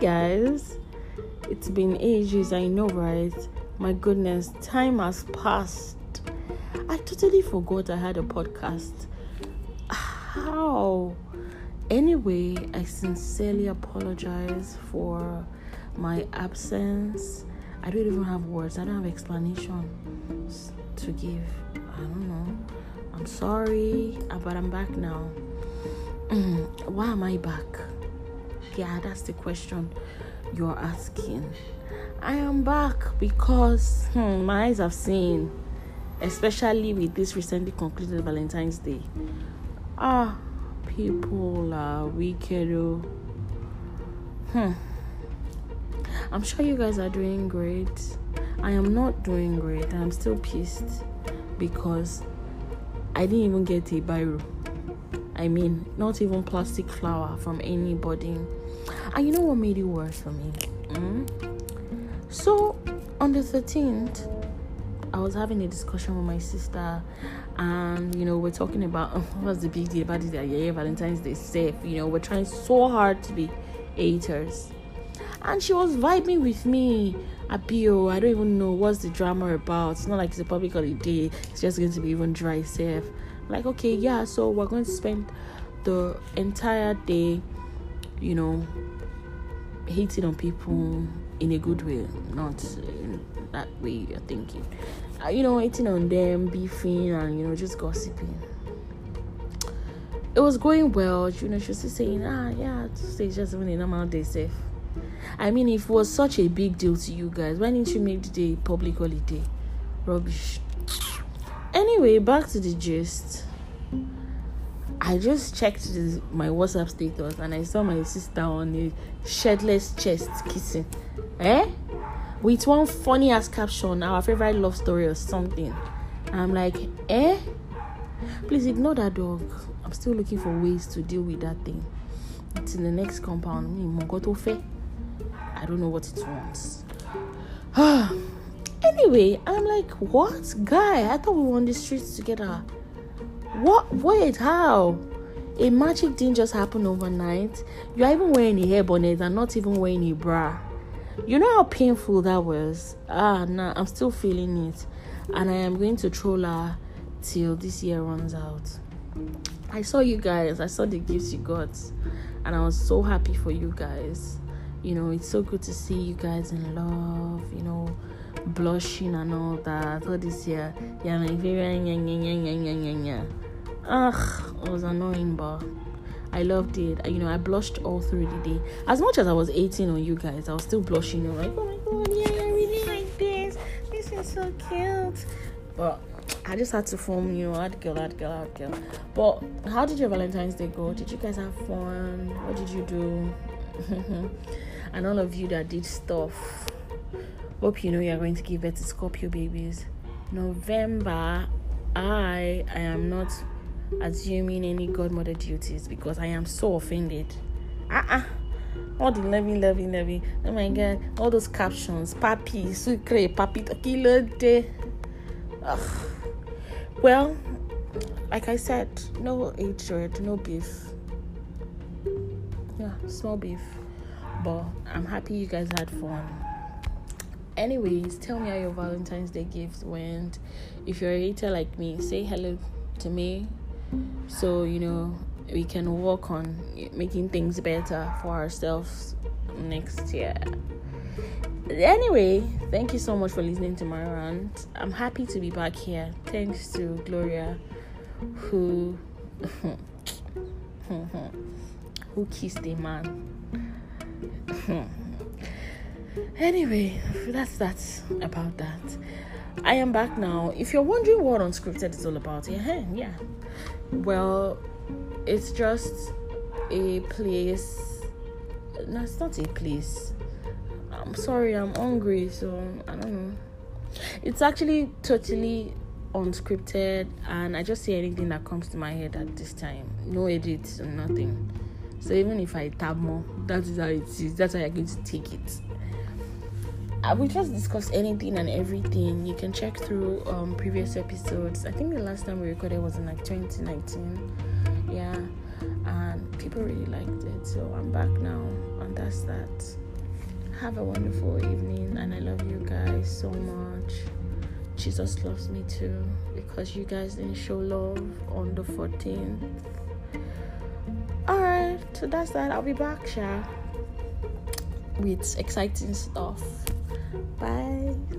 guys, it's been ages, I know, right? My goodness, time has passed. I totally forgot I had a podcast. How? Anyway, I sincerely apologize for my absence. I don't even have words, I don't have explanations to give. I don't know. I'm sorry, but I'm back now. Why am I back? Yeah, that's the question you're asking. I am back because hmm, my eyes have seen, especially with this recently concluded Valentine's Day. Ah, people are wicked. Oh. Hmm. I'm sure you guys are doing great. I am not doing great. I'm still pissed because I didn't even get a biro. I mean, not even plastic flower from anybody. And you know what made it worse for me? Mm? So, on the 13th, I was having a discussion with my sister, and you know, we're talking about what's the big deal about it? Yeah, Valentine's Day safe. You know, we're trying so hard to be haters, and she was vibing with me. Apio, I don't even know what's the drama about. It's not like it's a public holiday, it's just going to be even dry safe. Like, okay, yeah, so we're going to spend the entire day, you know, hating on people in a good way, not in that way you're thinking. Uh, you know, hating on them, beefing, and you know, just gossiping. It was going well, you know. She was just saying, ah, yeah, it's just even a normal day, safe. I mean, if it was such a big deal to you guys, why didn't you make the day public holiday? Rubbish. Anyway, back to the gist. I just checked this, my WhatsApp status and I saw my sister on a shirtless chest kissing. Eh? With one funny ass caption, our favorite love story or something. I'm like, eh? Please ignore that dog. I'm still looking for ways to deal with that thing. It's in the next compound. I don't know what it wants. anyway, I'm like, what? Guy, I thought we were on the streets together. What? Wait, how? A magic didn't just happen overnight. You're even wearing a hair bonnet and not even wearing a bra. You know how painful that was? Ah, nah, I'm still feeling it. And I am going to troll her till this year runs out. I saw you guys, I saw the gifts you got, and I was so happy for you guys. You know, it's so good to see you guys in love, you know, blushing and all that. All this year, yeah, my favorite, yeah, yeah, yeah, yeah, yeah, yeah. Ugh, it was annoying, but I loved it. You know, I blushed all through the day. As much as I was 18 on you guys, I was still blushing. You know, like, oh my god, yeah, I really like this. This is so cute. But I just had to form, you hard girl, hard girl, hard girl. But how did your Valentine's Day go? Did you guys have fun? What did you do? and all of you that did stuff. Hope you know you are going to give birth to Scorpio babies. November, I I am not assuming any godmother duties because I am so offended. Uh-uh. all the loving, loving, loving. Oh my god, all those captions, papi, sucre, papi, kilo de. Ugh. Well, like I said, no hatred, no beef. Yeah, small beef. But I'm happy you guys had fun. Anyways, tell me how your Valentine's Day gifts went. If you're a hater like me, say hello to me so you know we can work on making things better for ourselves next year. Anyway, thank you so much for listening to my rant. I'm happy to be back here. Thanks to Gloria, who who kissed a man. anyway, that's that about that. I am back now. If you're wondering what unscripted is all about, yeah, yeah. Well, it's just a place. No, it's not a place. I'm sorry, I'm hungry, so I don't know. It's actually totally unscripted, and I just say anything that comes to my head at this time. No edits, or nothing. So even if I tab more, that is how it is. That's how I'm going to take it. Uh, we just discussed anything and everything. You can check through um, previous episodes. I think the last time we recorded was in like 2019. Yeah, and people really liked it. So I'm back now, and that's that. Have a wonderful evening, and I love you guys so much. Jesus loves me too because you guys didn't show love on the 14th. Alright, so that's that. I'll be back, Sha, with exciting stuff. Bye.